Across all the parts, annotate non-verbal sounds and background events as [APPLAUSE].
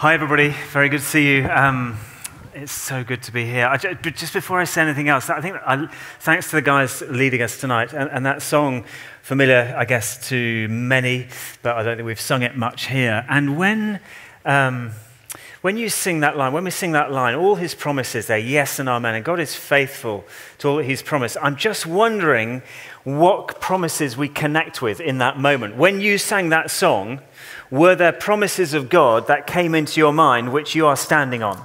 Hi, everybody. Very good to see you. Um, it's so good to be here. Just, but just before I say anything else, I think I, thanks to the guys leading us tonight, and, and, that song, familiar, I guess, to many, but I don't think we've sung it much here. And when, um, when you sing that line, when we sing that line, all his promises, they're yes and amen, and God is faithful to all that he's promised. I'm just wondering what promises we connect with in that moment. When you sang that song, were there promises of God that came into your mind which you are standing on?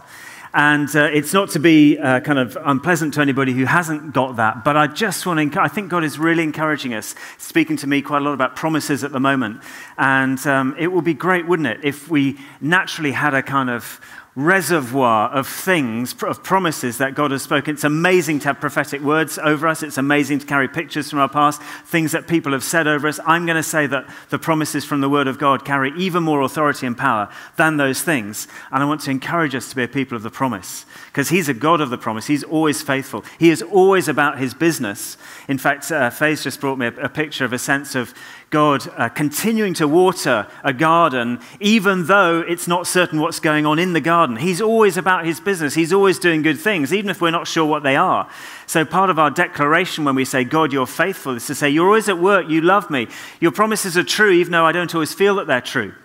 And uh, it's not to be uh, kind of unpleasant to anybody who hasn't got that, but I just want to, I think God is really encouraging us, speaking to me quite a lot about promises at the moment. And um, it would be great, wouldn't it, if we naturally had a kind of reservoir of things, of promises that God has spoken. It's amazing to have prophetic words over us. It's amazing to carry pictures from our past, things that people have said over us. I'm going to say that the promises from the Word of God carry even more authority and power than those things. And I want to encourage us to be a people of the promise because He's a God of the promise. He's always faithful. He is always about His business. In fact, uh, just brought me a, a picture of a sense of God uh, continuing to water a garden, even though it's not certain what's going on in the garden. He's always about his business. He's always doing good things, even if we're not sure what they are. So, part of our declaration when we say, God, you're faithful, is to say, You're always at work. You love me. Your promises are true, even though I don't always feel that they're true.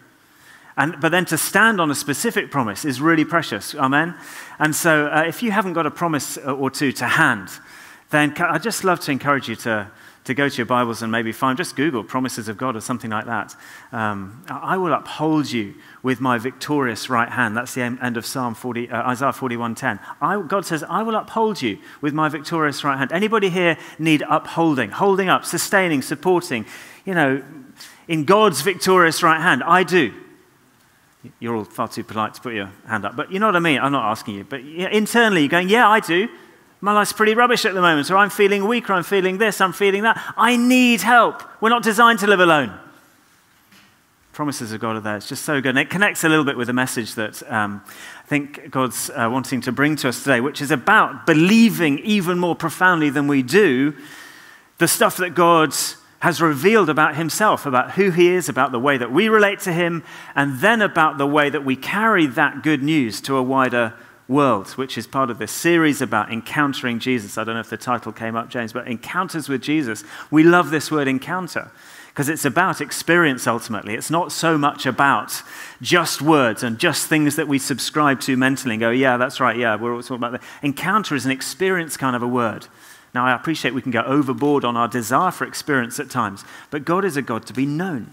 And, but then to stand on a specific promise is really precious. Amen? And so, uh, if you haven't got a promise or two to hand, then I'd just love to encourage you to to go to your Bibles and maybe find, just Google promises of God or something like that. Um, I will uphold you with my victorious right hand. That's the end of Psalm 40, uh, Isaiah 41:10. I, God says, I will uphold you with my victorious right hand. Anybody here need upholding, holding up, sustaining, supporting, you know, in God's victorious right hand? I do. You're all far too polite to put your hand up, but you know what I mean? I'm not asking you. But internally, you're going, yeah, I do. My life's pretty rubbish at the moment, or I'm feeling weak, or I'm feeling this, I'm feeling that. I need help. We're not designed to live alone. Promises of God are there. It's just so good. And it connects a little bit with the message that um, I think God's uh, wanting to bring to us today, which is about believing even more profoundly than we do the stuff that God has revealed about himself, about who he is, about the way that we relate to him, and then about the way that we carry that good news to a wider world, which is part of this series about encountering Jesus. I don't know if the title came up, James, but encounters with Jesus. We love this word encounter because it's about experience ultimately. It's not so much about just words and just things that we subscribe to mentally and go, yeah, that's right, yeah, we're all talking about that. Encounter is an experience kind of a word. Now, I appreciate we can go overboard on our desire for experience at times, but God is a God to be known,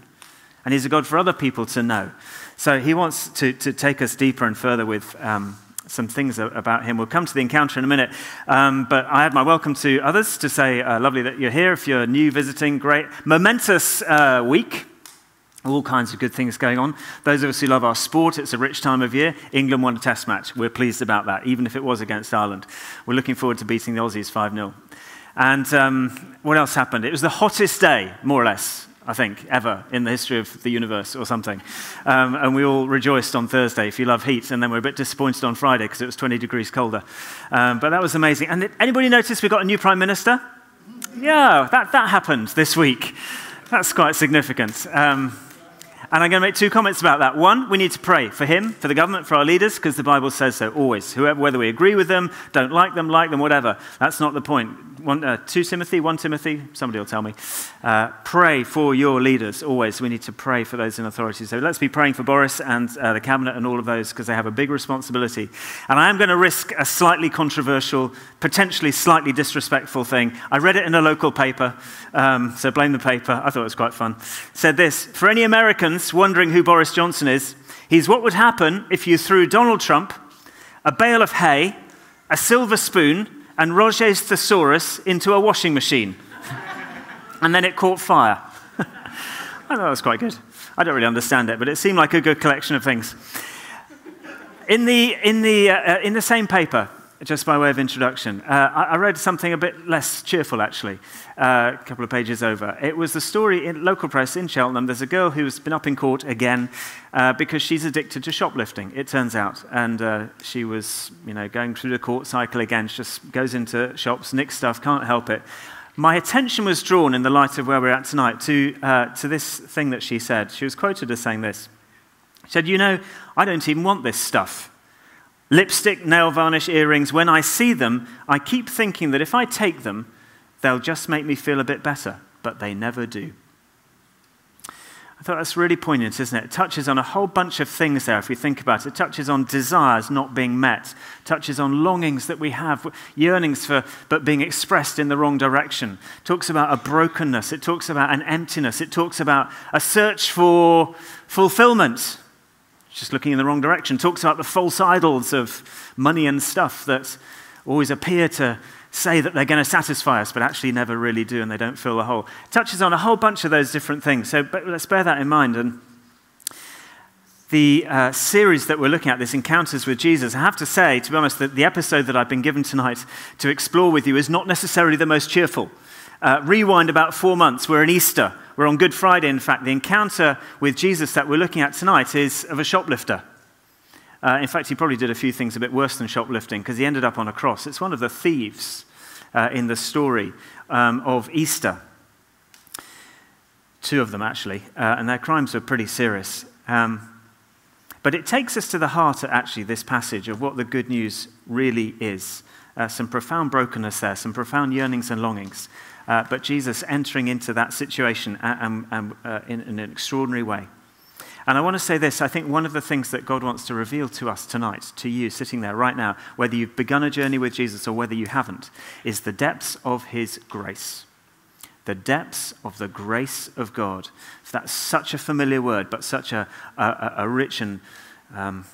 and He's a God for other people to know. So He wants to, to take us deeper and further with. Um, some things about him. We'll come to the encounter in a minute. Um, but I add my welcome to others to say, uh, lovely that you're here. If you're new visiting, great. Momentous uh, week. All kinds of good things going on. Those of us who love our sport, it's a rich time of year. England won a test match. We're pleased about that, even if it was against Ireland. We're looking forward to beating the Aussies 5 0. And um, what else happened? It was the hottest day, more or less, I think, ever in the history of the universe or something. Um, and we all rejoiced on Thursday, if you love heat, and then we're a bit disappointed on Friday because it was 20 degrees colder. Um, but that was amazing. And anybody notice we got a new Prime Minister? Yeah, that, that happened this week. That's quite significant. Um, and I'm going to make two comments about that. One, we need to pray for him, for the government, for our leaders, because the Bible says so always. Whoever, whether we agree with them, don't like them, like them, whatever. That's not the point. One, uh, 2 Timothy, 1 Timothy, somebody will tell me. Uh, pray for your leaders always. We need to pray for those in authority. So let's be praying for Boris and uh, the cabinet and all of those because they have a big responsibility. And I am going to risk a slightly controversial, potentially slightly disrespectful thing. I read it in a local paper, um, so blame the paper. I thought it was quite fun. Said this For any Americans wondering who Boris Johnson is, he's what would happen if you threw Donald Trump, a bale of hay, a silver spoon, and Roget's thesaurus into a washing machine. and then it caught fire. [LAUGHS] I thought that was quite good. I don't really understand it, but it seemed like a good collection of things. In the, in the, uh, uh in the same paper, just by way of introduction, uh, I, read something a bit less cheerful, actually, uh, a couple of pages over. It was the story in local press in Cheltenham. There's a girl who's been up in court again uh, because she's addicted to shoplifting, it turns out. And uh, she was, you know, going through the court cycle again. She just goes into shops, nicks stuff, can't help it. My attention was drawn, in the light of where we're at tonight, to, uh, to this thing that she said. She was quoted as saying this He said, You know, I don't even want this stuff. Lipstick, nail varnish, earrings, when I see them, I keep thinking that if I take them, they'll just make me feel a bit better, but they never do. I thought that's really poignant, isn't it? It touches on a whole bunch of things there, if we think about it. It touches on desires not being met, it touches on longings that we have, yearnings for, but being expressed in the wrong direction. It talks about a brokenness, it talks about an emptiness, it talks about a search for fulfillment, just looking in the wrong direction. Talks about the false idols of money and stuff that always appear to say that they're going to satisfy us, but actually never really do, and they don't fill the hole. Touches on a whole bunch of those different things. So let's bear that in mind. And the uh, series that we're looking at, this Encounters with Jesus, I have to say, to be honest, that the episode that I've been given tonight to explore with you is not necessarily the most cheerful. Uh, rewind about four months, we're in Easter. We're on Good Friday, in fact. The encounter with Jesus that we're looking at tonight is of a shoplifter. Uh, in fact, he probably did a few things a bit worse than shoplifting because he ended up on a cross. It's one of the thieves uh, in the story um, of Easter. Two of them, actually, uh, and their crimes were pretty serious. Um, but it takes us to the heart, of actually, this passage of what the good news really is. Uh, some profound brokenness there, some profound yearnings and longings. Uh, but Jesus entering into that situation and, and, uh, in, in an extraordinary way. And I want to say this I think one of the things that God wants to reveal to us tonight, to you sitting there right now, whether you've begun a journey with Jesus or whether you haven't, is the depths of his grace. The depths of the grace of God. That's such a familiar word, but such a, a, a rich and um,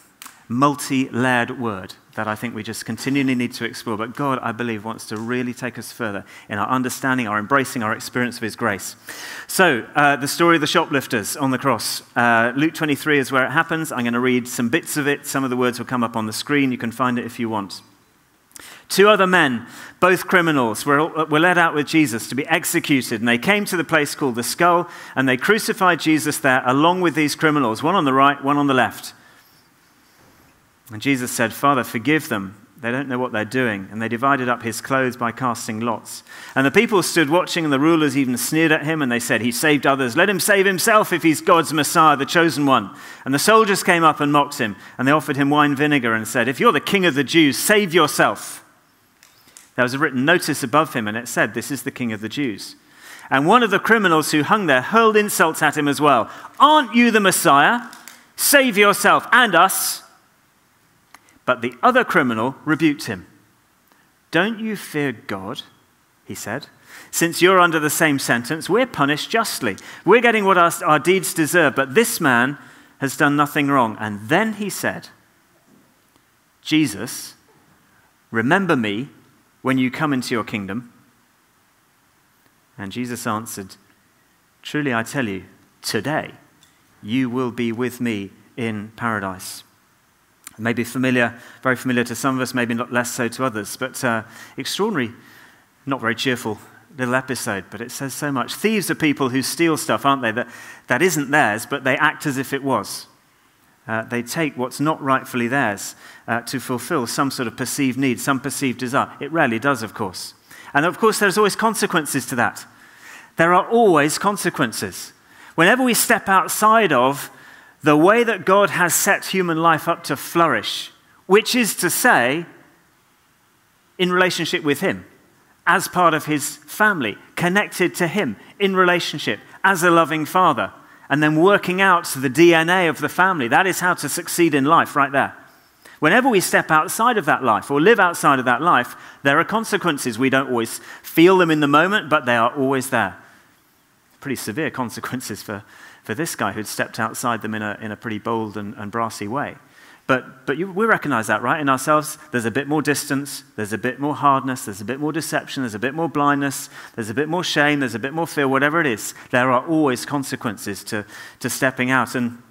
multi layered word that I think we just continually need to explore. But God, I believe, wants to really take us further in our understanding, our embracing, our experience of His grace. So, uh, the story of the shoplifters on the cross. Uh, Luke 23 is where it happens. I'm going to read some bits of it. Some of the words will come up on the screen. You can find it if you want. Two other men, both criminals, were, were led out with Jesus to be executed, and they came to the place called the skull, and they crucified Jesus there along with these criminals, one on the right, one on the left. And Jesus said, Father, forgive them. They don't know what they're doing. And they divided up his clothes by casting lots. And the people stood watching, and the rulers even sneered at him, and they said, He saved others. Let him save himself if he's God's Messiah, the chosen one. And the soldiers came up and mocked him, and they offered him wine vinegar and said, If you're the king of the Jews, save yourself. There was a written notice above him, and it said, This is the king of the Jews. And one of the criminals who hung there hurled insults at him as well. Aren't you the Messiah? Save yourself and us. But the other criminal rebuked him. Don't you fear God? He said. Since you're under the same sentence, we're punished justly. We're getting what our, our deeds deserve, but this man has done nothing wrong. And then he said, Jesus, remember me when you come into your kingdom. And Jesus answered, Truly I tell you, today you will be with me in paradise. Maybe familiar, very familiar to some of us, maybe not less so to others, but uh, extraordinary, not very cheerful little episode, but it says so much. Thieves are people who steal stuff, aren't they? That, that isn't theirs, but they act as if it was. Uh, they take what's not rightfully theirs uh, to fulfill some sort of perceived need, some perceived desire. It rarely does, of course. And of course, there's always consequences to that. There are always consequences. Whenever we step outside of the way that God has set human life up to flourish, which is to say, in relationship with Him, as part of His family, connected to Him, in relationship, as a loving Father, and then working out the DNA of the family. That is how to succeed in life, right there. Whenever we step outside of that life or live outside of that life, there are consequences. We don't always feel them in the moment, but they are always there. Pretty severe consequences for for this guy who'd stepped outside them in a, in a pretty bold and, and brassy way. But, but you, we recognize that, right? In ourselves, there's a bit more distance, there's a bit more hardness, there's a bit more deception, there's a bit more blindness, there's a bit more shame, there's a bit more fear, whatever it is. There are always consequences to, to stepping out. And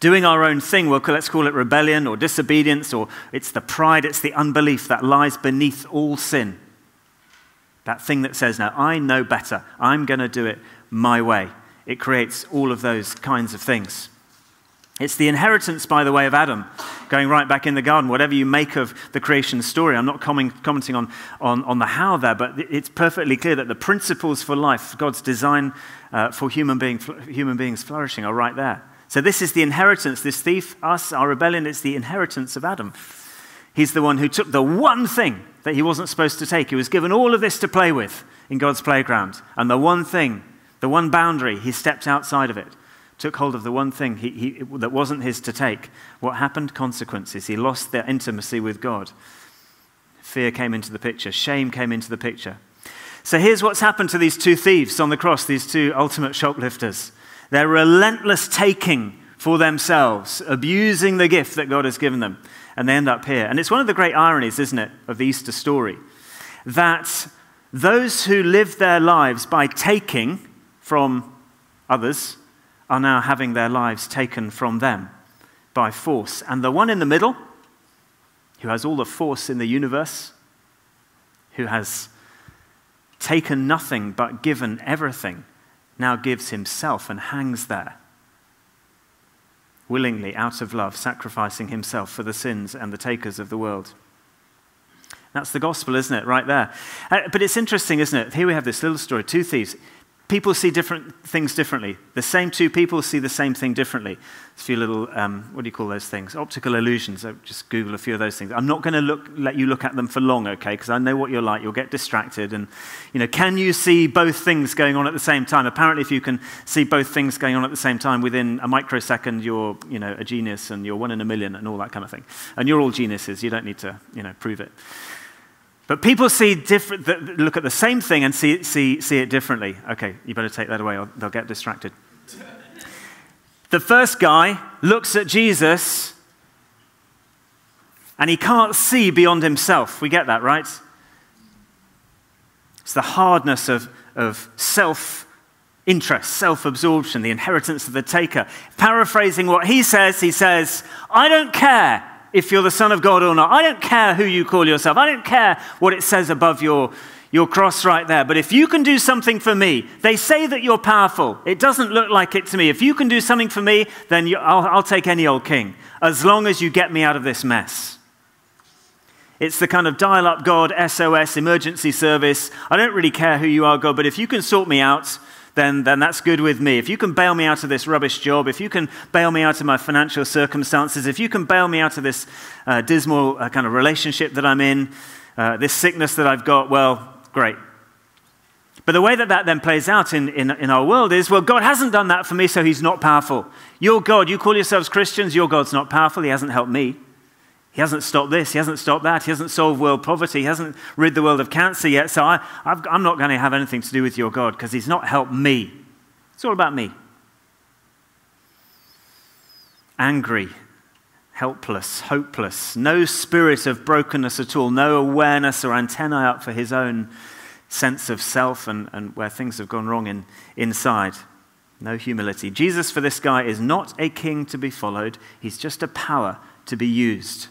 doing our own thing, well, let's call it rebellion or disobedience, or it's the pride, it's the unbelief that lies beneath all sin. That thing that says, now I know better, I'm going to do it my way it creates all of those kinds of things. It's the inheritance, by the way, of Adam, going right back in the garden. Whatever you make of the creation story, I'm not commenting on, on, on the how there, but it's perfectly clear that the principles for life, God's design uh, for human, being, human beings flourishing, are right there. So, this is the inheritance, this thief, us, our rebellion, it's the inheritance of Adam. He's the one who took the one thing that he wasn't supposed to take. He was given all of this to play with in God's playground. And the one thing, the one boundary, he stepped outside of it, took hold of the one thing he, he, that wasn't his to take. What happened? Consequences. He lost their intimacy with God. Fear came into the picture, shame came into the picture. So here's what's happened to these two thieves on the cross, these two ultimate shoplifters. They're relentless taking for themselves, abusing the gift that God has given them. And they end up here. And it's one of the great ironies, isn't it, of the Easter story, that those who live their lives by taking from others are now having their lives taken from them by force. And the one in the middle, who has all the force in the universe, who has taken nothing but given everything, now gives himself and hangs there, willingly, out of love, sacrificing himself for the sins and the takers of the world. That's the gospel, isn't it? Right there. Uh, but it's interesting, isn't it? Here we have this little story two thieves. People see different things differently. The same two people see the same thing differently. A few little, um, what do you call those things? Optical illusions. I just Google a few of those things. I'm not going to let you look at them for long, okay? Because I know what you're like. You'll get distracted. And, you know, can you see both things going on at the same time? Apparently, if you can see both things going on at the same time within a microsecond, you're, you know, a genius and you're one in a million and all that kind of thing. And you're all geniuses. You don't need to, you know, prove it. But people see different, look at the same thing and see, see, see it differently. Okay, you better take that away or they'll get distracted. The first guy looks at Jesus and he can't see beyond himself. We get that, right? It's the hardness of, of self interest, self absorption, the inheritance of the taker. Paraphrasing what he says, he says, I don't care if you're the Son of God or not. I don't care who you call yourself. I don't care what it says above your, your cross right there. But if you can do something for me, they say that you're powerful. It doesn't look like it to me. If you can do something for me, then you, I'll, I'll take any old king, as long as you get me out of this mess. It's the kind of dial up God, SOS, emergency service. I don't really care who you are, God, but if you can sort me out, then, then that's good with me. If you can bail me out of this rubbish job, if you can bail me out of my financial circumstances, if you can bail me out of this uh, dismal uh, kind of relationship that I'm in, uh, this sickness that I've got, well, great. But the way that that then plays out in, in, in, our world is well, God hasn't done that for me, so he's not powerful. Your God, you call yourselves Christians, your God's not powerful, he hasn't helped me. He hasn't stopped this, he hasn't stopped that, he hasn't solved world poverty, he hasn't rid the world of cancer yet, so I, am not going to have anything to do with your God because he's not helped me. It's all about me. Angry, helpless, hopeless, no spirit of brokenness at all, no awareness or antennae up for his own sense of self and, and where things have gone wrong in, inside. No humility. Jesus, for this guy, is not a king to be followed, he's just a power to be used.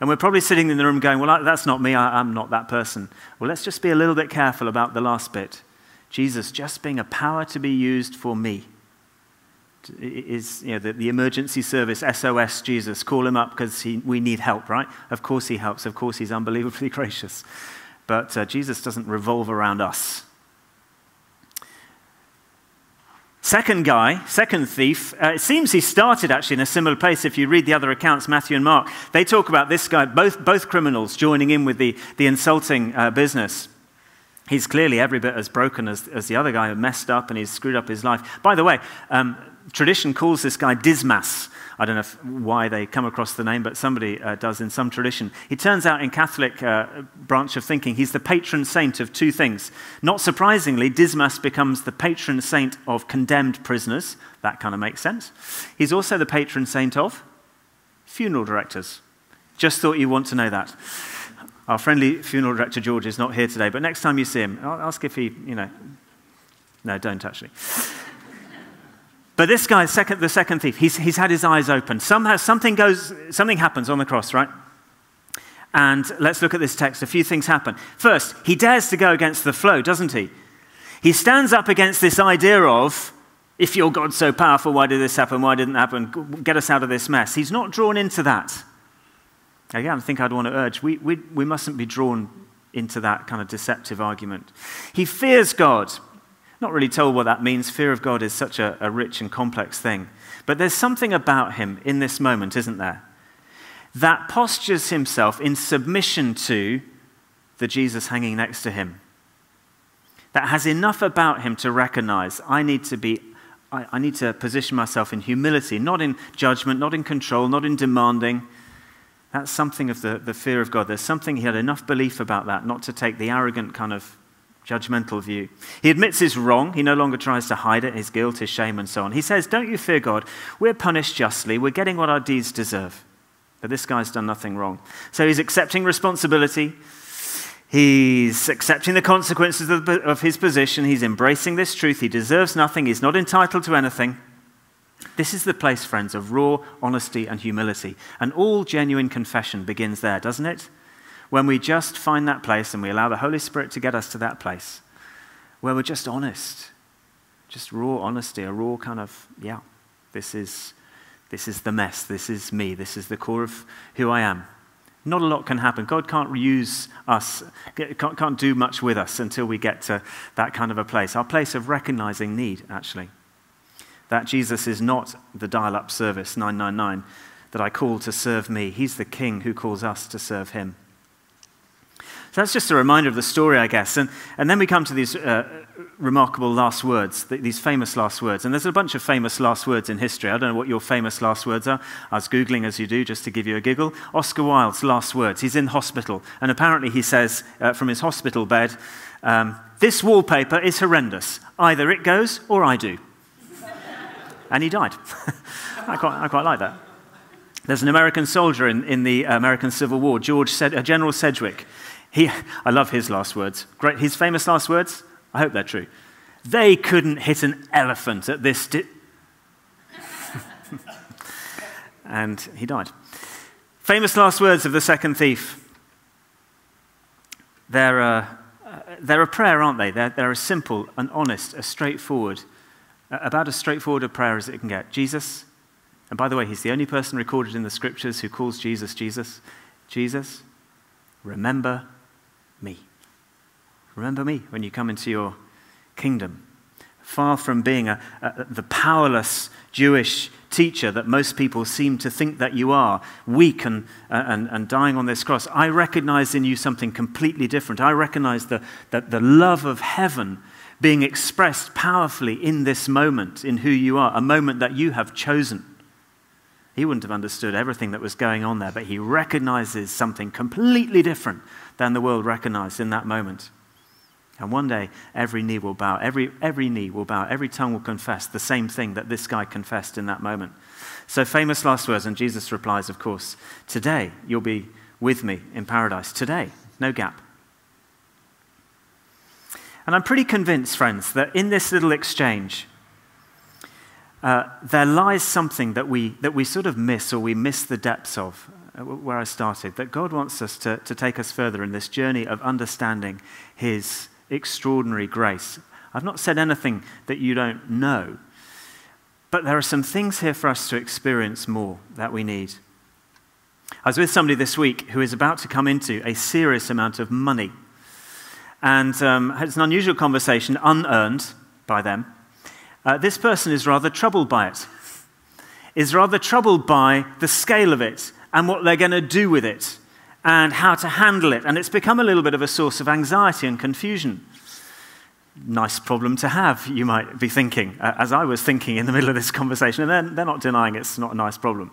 And we're probably sitting in the room going, Well, that's not me. I, am not that person. Well, let's just be a little bit careful about the last bit. Jesus just being a power to be used for me. Is you know, the, the emergency service, SOS Jesus, call him up because we need help, right? Of course he helps. Of course he's unbelievably [LAUGHS] gracious. But uh, Jesus doesn't revolve around us. Second guy, second thief, uh, it seems he started actually in a similar place. If you read the other accounts, Matthew and Mark, they talk about this guy, both, both criminals joining in with the, the insulting uh, business. He's clearly every bit as broken as, as the other guy who messed up and he's screwed up his life. By the way, um, tradition calls this guy Dismas. I don't know if, why they come across the name, but somebody uh, does in some tradition. He turns out in Catholic uh, branch of thinking, he's the patron saint of two things. Not surprisingly, Dismas becomes the patron saint of condemned prisoners. That kind of makes sense. He's also the patron saint of funeral directors. Just thought you'd want to know that. Our friendly funeral director George is not here today, but next time you see him, ask if he, you know, no, don't actually. But this guy, second, the second thief, he's, he's had his eyes open. Somehow something goes, something happens on the cross, right? And let's look at this text. A few things happen. First, he dares to go against the flow, doesn't he? He stands up against this idea of, if your God's so powerful, why did this happen? Why didn't it happen? Get us out of this mess. He's not drawn into that. Again, I think I'd want to urge we, we, we mustn't be drawn into that kind of deceptive argument. He fears God not really told what that means. Fear of God is such a, a rich and complex thing. But there's something about him in this moment, isn't there? That postures himself in submission to the Jesus hanging next to him. That has enough about him to recognize I need to be I, need to position myself in humility, not in judgment, not in control, not in demanding. That's something of the, the fear of God. There's something he had enough belief about that not to take the arrogant kind of judgmental view. He admits his wrong. He no longer tries to hide it, his guilt, his shame, and so on. He says, Don't you fear God? We're punished justly. We're getting what our deeds deserve. But this guy's done nothing wrong. So he's accepting responsibility. He's accepting the consequences of, of his position. He's embracing this truth. He deserves nothing. He's not entitled to anything. This is the place, friends, of raw honesty and humility. And all genuine confession begins there, doesn't it? When we just find that place and we allow the Holy Spirit to get us to that place where we're just honest, just raw honesty, a raw kind of, yeah, this is, this is the mess, this is me, this is the core of who I am. Not a lot can happen. God can't use us, can't, can't do much with us until we get to that kind of a place. Our place of recognizing need, actually. That Jesus is not the dial up service 999 that I call to serve me. He's the King who calls us to serve him. So that's just a reminder of the story, I guess. And, and then we come to these uh, remarkable last words, these famous last words. And there's a bunch of famous last words in history. I don't know what your famous last words are. I was Googling as you do, just to give you a giggle. Oscar Wilde's last words. He's in hospital. And apparently he says uh, from his hospital bed, um, This wallpaper is horrendous. Either it goes or I do. [LAUGHS] and he died. [LAUGHS] I, quite, I quite like that. There's an American soldier in, in the American Civil War, George Sed- uh, General Sedgwick. He, I love his last words. Great, his famous last words, I hope they're true. They couldn't hit an elephant at this. Di-. [LAUGHS] and he died. Famous last words of the second thief. They're a, they're a prayer, aren't they? They're, they're a simple and honest, a straightforward, about as straightforward a prayer as it can get. Jesus, and by the way, he's the only person recorded in the scriptures who calls Jesus Jesus. Jesus, remember me. Remember me when you come into your kingdom. Far from being a, a, the powerless Jewish teacher that most people seem to think that you are, weak and, uh, and, and dying on this cross, I recognize in you something completely different. I recognize the, that the love of heaven being expressed powerfully in this moment, in who you are, a moment that you have chosen. He wouldn't have understood everything that was going on there, but he recognizes something completely different than the world recognized in that moment. And one day, every knee will bow, every, every knee will bow, every tongue will confess the same thing that this guy confessed in that moment. So, famous last words, and Jesus replies, of course, Today you'll be with me in paradise. Today, no gap. And I'm pretty convinced, friends, that in this little exchange, uh, there lies something that we, that we sort of miss or we miss the depths of, uh, where I started, that God wants us to, to take us further in this journey of understanding His extraordinary grace. I've not said anything that you don't know, but there are some things here for us to experience more that we need. I was with somebody this week who is about to come into a serious amount of money. And um, it's an unusual conversation, unearned by them. Uh, this person is rather troubled by it, is rather troubled by the scale of it and what they're going to do with it and how to handle it. And it's become a little bit of a source of anxiety and confusion. Nice problem to have, you might be thinking, uh, as I was thinking in the middle of this conversation. And they're, they're not denying it's not a nice problem.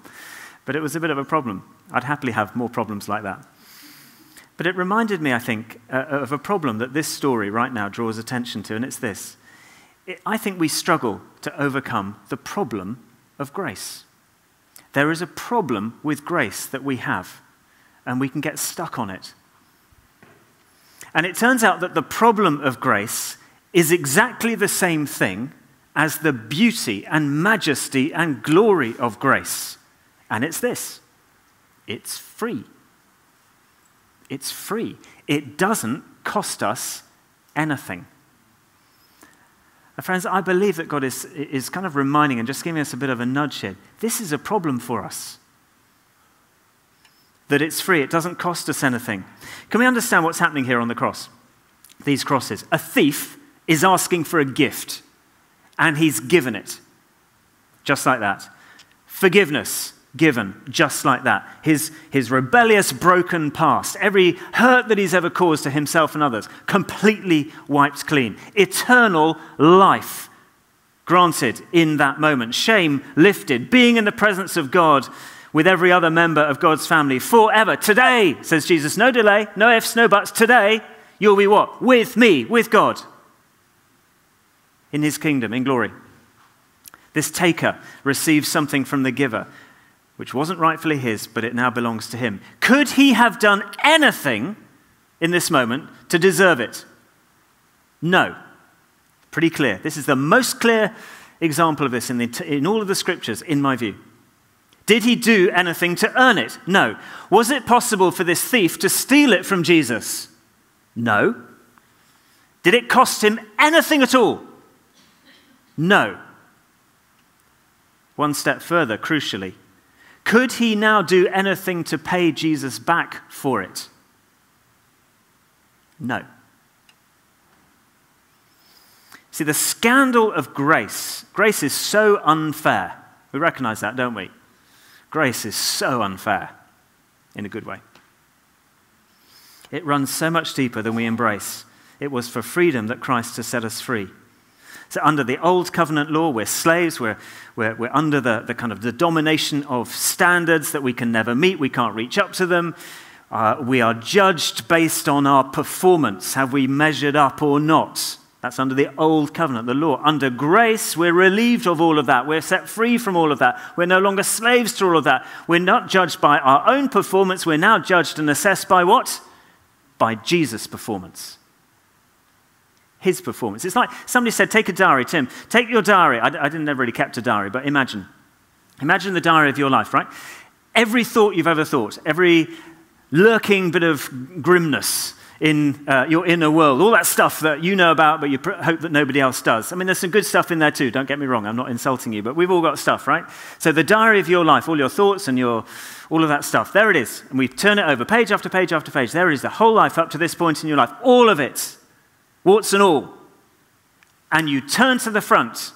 But it was a bit of a problem. I'd happily have more problems like that. But it reminded me, I think, uh, of a problem that this story right now draws attention to, and it's this I think we struggle to overcome the problem of grace. There is a problem with grace that we have, and we can get stuck on it. And it turns out that the problem of grace is exactly the same thing as the beauty and majesty and glory of grace. And it's this it's free. It's free. It doesn't cost us anything. And friends, I believe that God is, is kind of reminding and just giving us a bit of a nudge here. This is a problem for us. That it's free, it doesn't cost us anything. Can we understand what's happening here on the cross? These crosses. A thief is asking for a gift, and he's given it. Just like that. forgiveness given just like that. His, his rebellious, broken past, every hurt that he's ever caused to himself and others, completely wiped clean. Eternal life granted in that moment. Shame lifted. Being in the presence of God with every other member of God's family forever. Today, says Jesus, no delay, no ifs, no buts. Today, you'll be what? With me, with God. In his kingdom, in glory. This taker receives something from the giver which wasn't rightfully his, but it now belongs to him. Could he have done anything in this moment to deserve it? No. Pretty clear. This is the most clear example of this in, the, in all of the scriptures, in my view. Did he do anything to earn it? No. Was it possible for this thief to steal it from Jesus? No. Did it cost him anything at all? No. One step further, crucially, could he now do anything to pay Jesus back for it? No. See, the scandal of grace, grace is so unfair. We recognize that, don't we? Grace is so unfair in a good way. It runs so much deeper than we embrace. It was for freedom that Christ has set us free. So, under the old covenant law, we're slaves. We're, we're, we're under the, the kind of the domination of standards that we can never meet. We can't reach up to them. Uh, we are judged based on our performance. Have we measured up or not? That's under the old covenant, the law. Under grace, we're relieved of all of that. We're set free from all of that. We're no longer slaves to all of that. We're not judged by our own performance. We're now judged and assessed by what? By Jesus' performance his performance. It's like somebody said, Take a diary, Tim, take your diary. I, I didn't ever really kept a diary, but imagine. Imagine the diary of your life, right? Every thought you've ever thought, every lurking bit of grimness in uh, your inner world, all that stuff that you know about, but you pr- hope that nobody else does. I mean, there's some good stuff in there too, don't get me wrong, I'm not insulting you, but we've all got stuff, right? So the diary of your life, all your thoughts and your, all of that stuff, there it is. And we turn it over page after page after page. There it is, the whole life up to this point in your life, all of it warts and all, and you turn to the front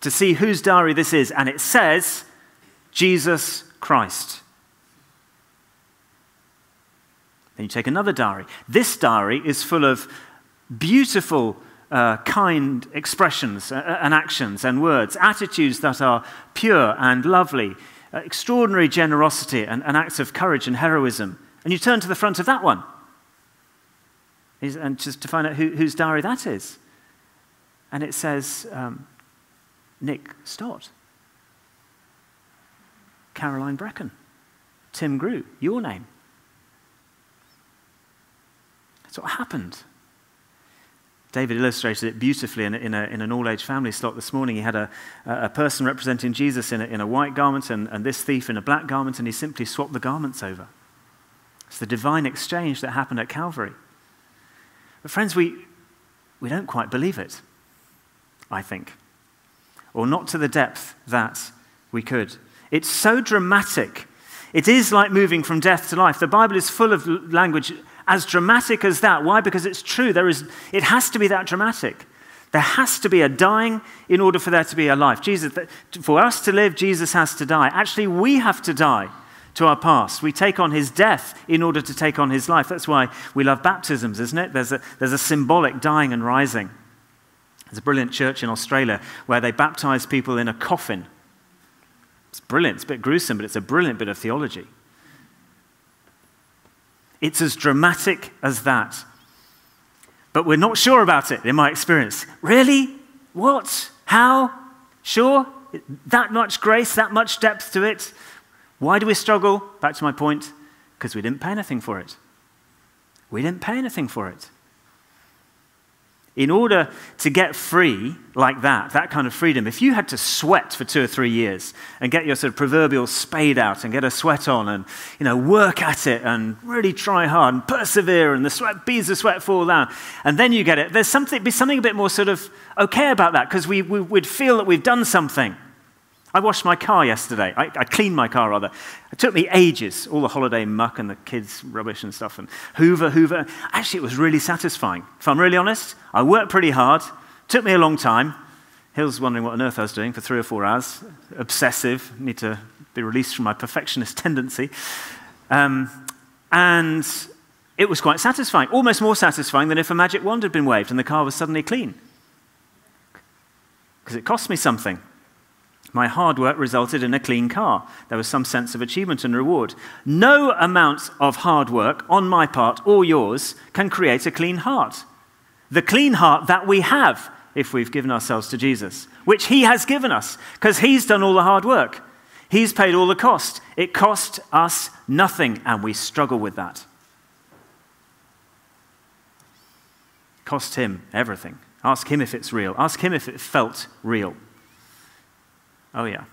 to see whose diary this is, and it says, Jesus Christ. Then you take another diary. This diary is full of beautiful, uh, kind expressions uh, uh and actions and words, attitudes that are pure and lovely, uh, extraordinary generosity and, and acts of courage and heroism. And you turn to the front of that one and just to find out who, whose diary that is. And it says um, Nick Stott, Caroline Brecken, Tim Grew, your name. That's what happened. David illustrated it beautifully in, in, a, in an all age family slot this morning. He had a, a person representing Jesus in a, in white garment and, and this thief in a black garment, and he simply swapped the garments over. It's the divine exchange that happened at Calvary. But, friends, we, we don't quite believe it, I think, or not to the depth that we could. It's so dramatic. It is like moving from death to life. The Bible is full of language as dramatic as that. Why? Because it's true. There is, it has to be that dramatic. There has to be a dying in order for there to be a life. Jesus, for us to live, Jesus has to die. Actually, we have to die to our past. We take on his death in order to take on his life. That's why we love baptisms, isn't it? There's a, there's a symbolic dying and rising. There's a brilliant church in Australia where they baptize people in a coffin. It's brilliant. It's a bit gruesome, but it's a brilliant bit of theology. It's as dramatic as that. But we're not sure about it in my experience. Really? What? How? Sure? That much grace, that much depth to it? Why do we struggle? Back to my point because we didn't pay anything for it. We didn't pay anything for it. In order to get free like that, that kind of freedom, if you had to sweat for two or three years and get your sort of proverbial spade out and get a sweat on and you know, work at it and really try hard and persevere and the sweat, beads of sweat fall down, and then you get it, there's something, be something a bit more sort of okay about that because we, we would feel that we've done something. I washed my car yesterday. I, I, cleaned my car, rather. It took me ages, all the holiday muck and the kids' rubbish and stuff, and hoover, hoover. Actually, it was really satisfying. If I'm really honest, I worked pretty hard. It took me a long time. Hill's wondering what on earth I was doing for three or four hours. Obsessive, need to be released from my perfectionist tendency. Um, and it was quite satisfying, almost more satisfying than if a magic wand had been waved and the car was suddenly clean. Because it cost me something. My hard work resulted in a clean car. There was some sense of achievement and reward. No amount of hard work on my part or yours can create a clean heart. The clean heart that we have if we've given ourselves to Jesus, which He has given us, because He's done all the hard work. He's paid all the cost. It cost us nothing, and we struggle with that. Cost Him everything. Ask Him if it's real. Ask Him if it felt real. Oh, yeah.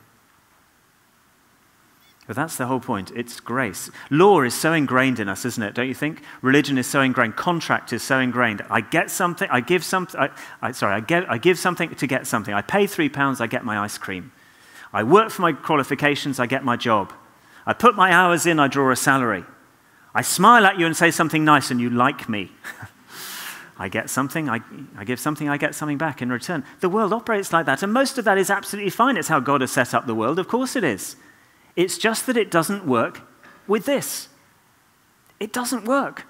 But that's the whole point. It's grace. Law is so ingrained in us, isn't it? Don't you think? Religion is so ingrained. Contract is so ingrained. I get something, I give something, I, I, sorry, I, get, I give something to get something. I pay three pounds, I get my ice cream. I work for my qualifications, I get my job. I put my hours in, I draw a salary. I smile at you and say something nice, and you like me. [LAUGHS] I get something, I, I give something, I get something back in return. The world operates like that, and most of that is absolutely fine. It's how God has set up the world. Of course it is. It's just that it doesn't work with this. It doesn't work.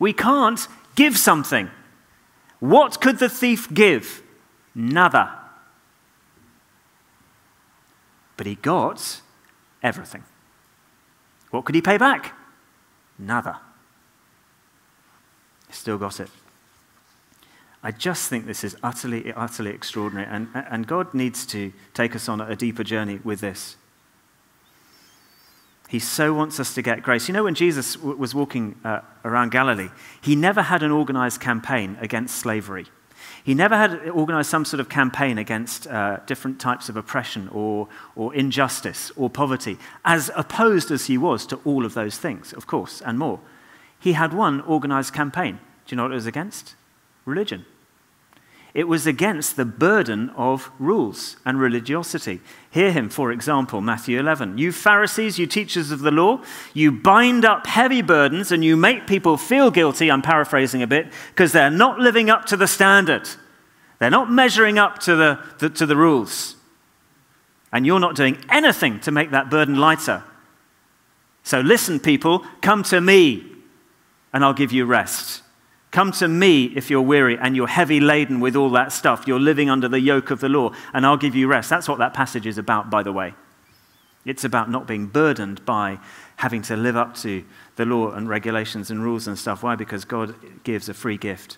We can't give something. What could the thief give? Nada. But he got everything. What could he pay back? Nada. Still got it. I just think this is utterly, utterly extraordinary. And, and God needs to take us on a deeper journey with this. He so wants us to get grace. You know, when Jesus w- was walking uh, around Galilee, he never had an organized campaign against slavery. He never had organized some sort of campaign against uh, different types of oppression or, or injustice or poverty, as opposed as he was to all of those things, of course, and more. He had one organized campaign. Do you know what it was against? Religion. It was against the burden of rules and religiosity. Hear him, for example, Matthew 11. You Pharisees, you teachers of the law, you bind up heavy burdens and you make people feel guilty, I'm paraphrasing a bit, because they're not living up to the standard. They're not measuring up to the, the, to the rules. And you're not doing anything to make that burden lighter. So listen, people, come to me and I'll give you rest. Come to me if you're weary and you're heavy laden with all that stuff. You're living under the yoke of the law, and I'll give you rest. That's what that passage is about, by the way. It's about not being burdened by having to live up to the law and regulations and rules and stuff. Why? Because God gives a free gift.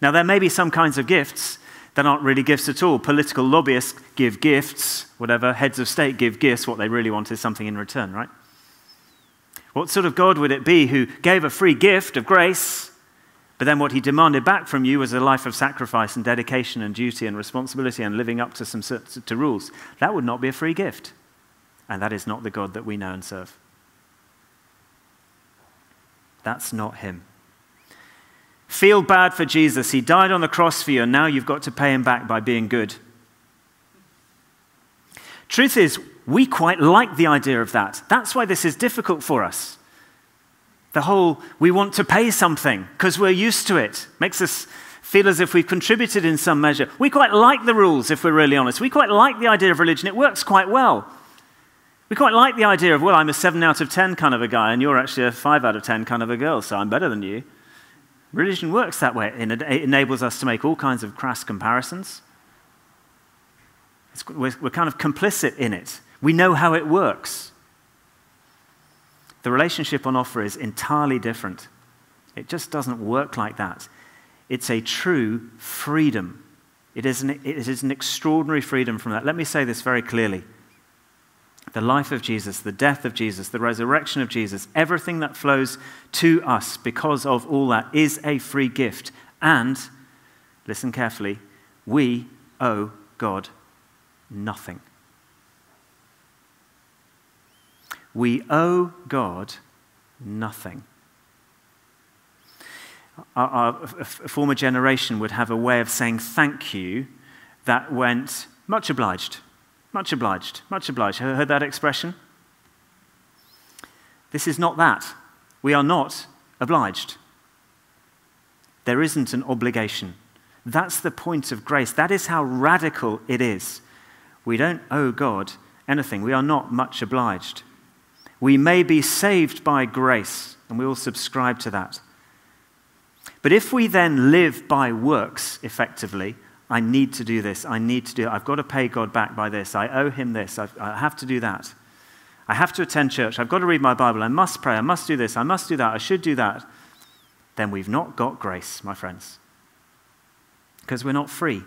Now, there may be some kinds of gifts that aren't really gifts at all. Political lobbyists give gifts, whatever. Heads of state give gifts. What they really want is something in return, right? What sort of God would it be who gave a free gift of grace? But then what he demanded back from you was a life of sacrifice and dedication and duty and responsibility and living up to some to rules. That would not be a free gift. And that is not the God that we know and serve. That's not him. Feel bad for Jesus. He died on the cross for you, and now you've got to pay him back by being good. Truth is, we quite like the idea of that. That's why this is difficult for us. The whole, we want to pay something because we're used to it, makes us feel as if we've contributed in some measure. We quite like the rules, if we're really honest. We quite like the idea of religion, it works quite well. We quite like the idea of, well, I'm a 7 out of 10 kind of a guy, and you're actually a 5 out of 10 kind of a girl, so I'm better than you. Religion works that way. And it enables us to make all kinds of crass comparisons. We're, we're kind of complicit in it. We know how it works. The relationship on offer is entirely different. It just doesn't work like that. It's a true freedom. It is, an, it is an extraordinary freedom from that. Let me say this very clearly. The life of Jesus, the death of Jesus, the resurrection of Jesus, everything that flows to us because of all that is a free gift. And, listen carefully, we owe God nothing. We owe God nothing. Our, our, a former generation would have a way of saying thank you that went much obliged, much obliged, much obliged. Have you heard that expression? This is not that. We are not obliged. There isn't an obligation. That's the point of grace. That is how radical it is. We don't owe God anything, we are not much obliged. We may be saved by grace, and we all subscribe to that. But if we then live by works effectively, I need to do this, I need to do it, I've got to pay God back by this, I owe him this, I've, I have to do that. I have to attend church, I've got to read my Bible, I must pray, I must do this, I must do that, I should do that. Then we've not got grace, my friends, because we're not free.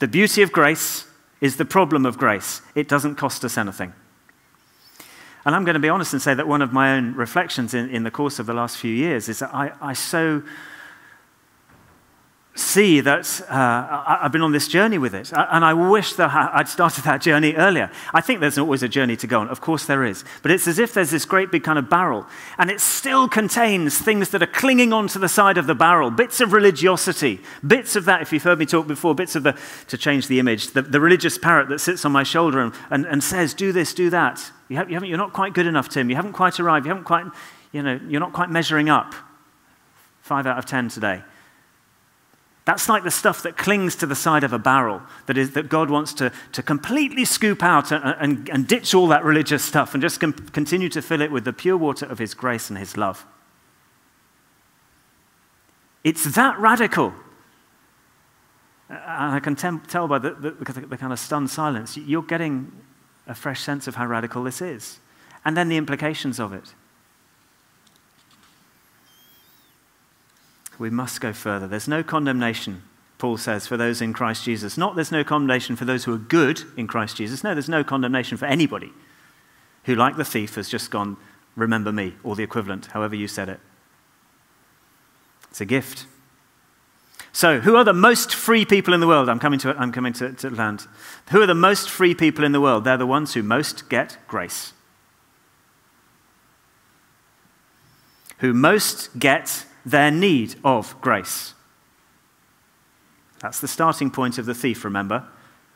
The beauty of grace is the problem of grace. It doesn't cost us anything. And I'm going to be honest and say that one of my own reflections in, in the course of the last few years is that I, I so see that uh, I've been on this journey with it. And I wish that I'd started that journey earlier. I think there's always a journey to go on. Of course, there is. But it's as if there's this great big kind of barrel, and it still contains things that are clinging onto the side of the barrel bits of religiosity, bits of that, if you've heard me talk before, bits of the, to change the image, the, the religious parrot that sits on my shoulder and, and, and says, do this, do that. You, have, you haven't, you're not quite good enough, Tim. You haven't quite arrived. You haven't quite, you know, you're not quite measuring up. Five out of ten today. That's like the stuff that clings to the side of a barrel that, is, that God wants to, to completely scoop out and, and, and ditch all that religious stuff and just com- continue to fill it with the pure water of His grace and His love. It's that radical. Uh, and I can tem- tell by the, the, the kind of stunned silence, you're getting a fresh sense of how radical this is. And then the implications of it. We must go further. There's no condemnation, Paul says, for those in Christ Jesus. Not there's no condemnation for those who are good in Christ Jesus. No, there's no condemnation for anybody who, like the thief, has just gone, remember me, or the equivalent, however you said it. It's a gift. So, who are the most free people in the world? I'm coming to, it, I'm coming to, to land. Who are the most free people in the world? They're the ones who most get grace. Who most get their need of grace. That's the starting point of the thief, remember?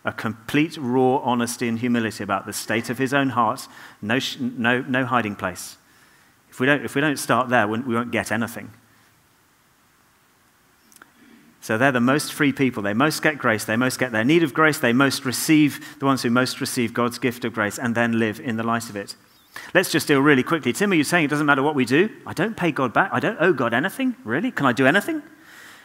A complete raw honesty and humility about the state of his own heart, no, no, no hiding place. If we, don't, if we don't start there, we won't get anything. So they're the most free people. They most get grace. They most get their need of grace. They most receive, the ones who most receive God's gift of grace and then live in the light of it. Let's just deal really quickly. Tim, are you saying it doesn't matter what we do? I don't pay God back. I don't owe God anything. Really? Can I do anything?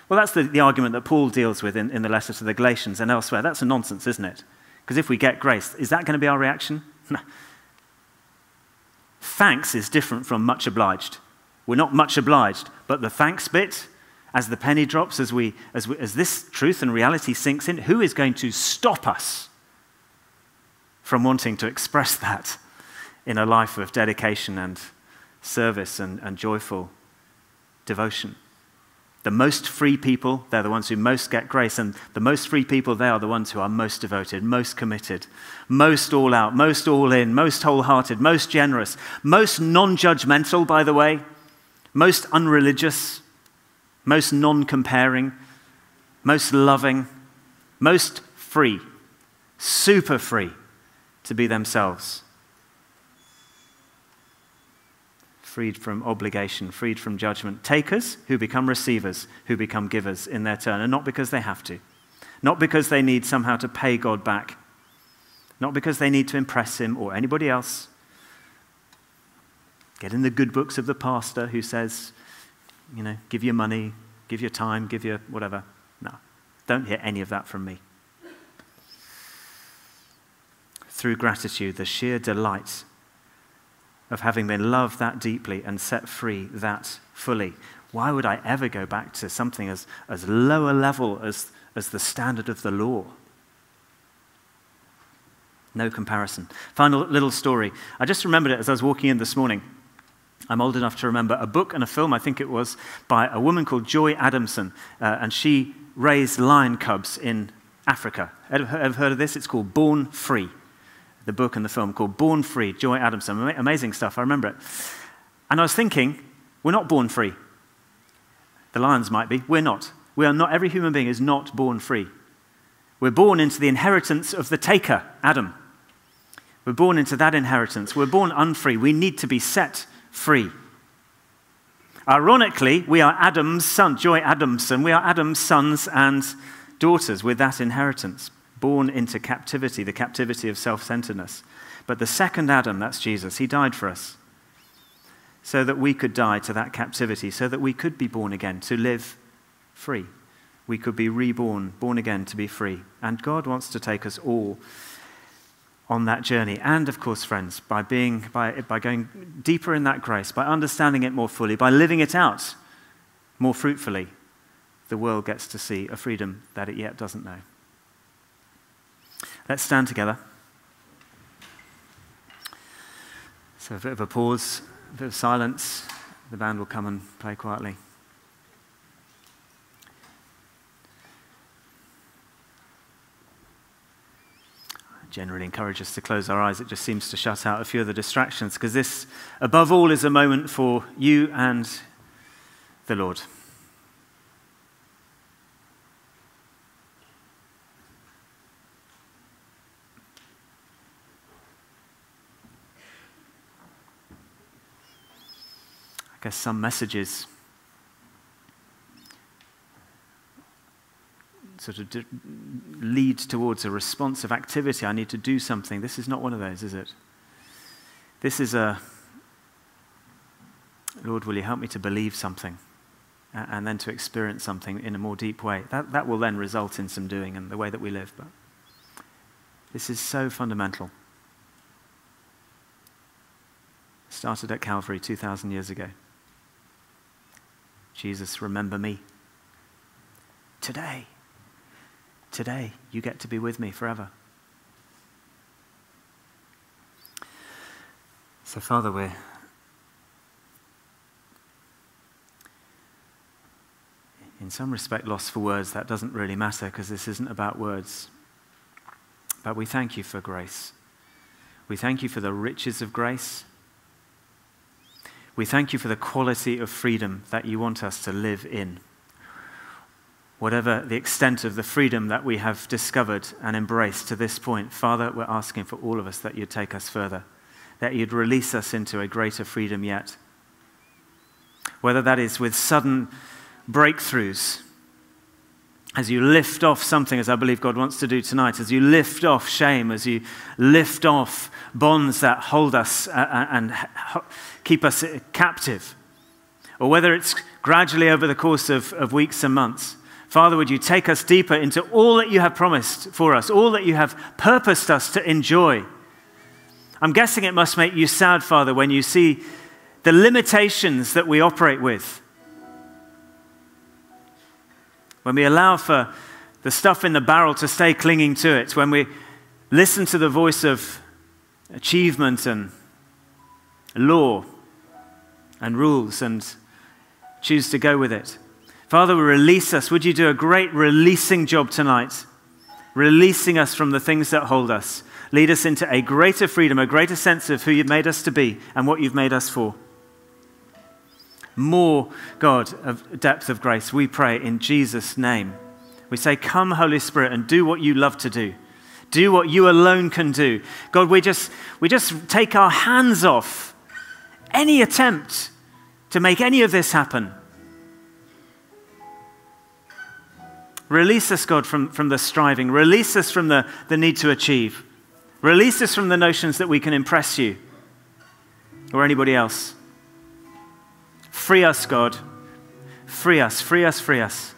Well, that's the, the argument that Paul deals with in, in the letter to the Galatians and elsewhere. That's a nonsense, isn't it? Because if we get grace, is that going to be our reaction? [LAUGHS] Thanks is different from much obliged. We're not much obliged, but the thanks bit, as the penny drops, as, we, as, we, as this truth and reality sinks in, who is going to stop us from wanting to express that? In a life of dedication and service and, and joyful devotion. The most free people, they're the ones who most get grace. And the most free people, they are the ones who are most devoted, most committed, most all out, most all in, most wholehearted, most generous, most non judgmental, by the way, most unreligious, most non comparing, most loving, most free, super free to be themselves. Freed from obligation, freed from judgment. Takers who become receivers, who become givers in their turn, and not because they have to, not because they need somehow to pay God back, not because they need to impress Him or anybody else. Get in the good books of the pastor who says, you know, give your money, give your time, give your whatever. No, don't hear any of that from me. Through gratitude, the sheer delight of having been loved that deeply and set free that fully. Why would I ever go back to something as, as low a level as, as the standard of the law? No comparison. Final little story. I just remembered it as I was walking in this morning. I'm old enough to remember a book and a film, I think it was, by a woman called Joy Adamson. Uh, and she raised lion cubs in Africa. Ever heard of this? It's called Born Free the book and the film called Born Free, Joy Adamson. Amazing stuff, I remember it. And I was thinking, we're not born free. The lions might be, we're not. We are not, every human being is not born free. We're born into the inheritance of the taker, Adam. We're born into that inheritance. We're born unfree. We need to be set free. Ironically, we are Adam's son, Joy Adamson. We are Adam's sons and daughters with that inheritance, born into captivity, the captivity of self centeredness. But the second Adam, that's Jesus, he died for us so that we could die to that captivity, so that we could be born again, to live free. We could be reborn, born again to be free. And God wants to take us all on that journey. And of course, friends, by, being, by, by going deeper in that grace, by understanding it more fully, by living it out more fruitfully, the world gets to see a freedom that it yet doesn't know. Let's stand together. So, a bit of a pause, a bit of silence. The band will come and play quietly. generally encourage us to close our eyes. It just seems to shut out a few of the distractions because this, above all, is a moment for you and the Lord. I guess some messages sort of lead towards a responsive activity. I need to do something. This is not one of those, is it? This is a Lord, will you help me to believe something and then to experience something in a more deep way? That, that will then result in some doing and the way that we live. But this is so fundamental. Started at Calvary 2,000 years ago. Jesus, remember me. Today. Today, you get to be with me forever. So, Father, we're in some respect lost for words. That doesn't really matter because this isn't about words. But we thank you for grace. We thank you for the riches of grace. We thank you for the quality of freedom that you want us to live in whatever the extent of the freedom that we have discovered and embraced to this point, Father, we're asking for all of us that you'd take us further, that you'd release us into a greater freedom yet. Whether that is with sudden breakthroughs, as you lift off something, as I believe God wants to do tonight, as you lift off shame, as you lift off bonds that hold us uh, uh, and keep us captive, or whether it's gradually over the course of, of weeks and months Father, would you take us deeper into all that you have promised for us, all that you have purposed us to enjoy? I'm guessing it must make you sad, Father, when you see the limitations that we operate with. When we allow for the stuff in the barrel to stay clinging to it, when we listen to the voice of achievement and law and rules and choose to go with it. Father, we release us. Would you do a great releasing job tonight? Releasing us from the things that hold us. Lead us into a greater freedom, a greater sense of who you've made us to be and what you've made us for. More, God, of depth of grace, we pray in Jesus' name. We say, Come, Holy Spirit, and do what you love to do. Do what you alone can do. God, we just, we just take our hands off any attempt to make any of this happen. Release us, God, from, from the striving. Release us from the, the need to achieve. Release us from the notions that we can impress you or anybody else. Free us, God. Free us, free us, free us.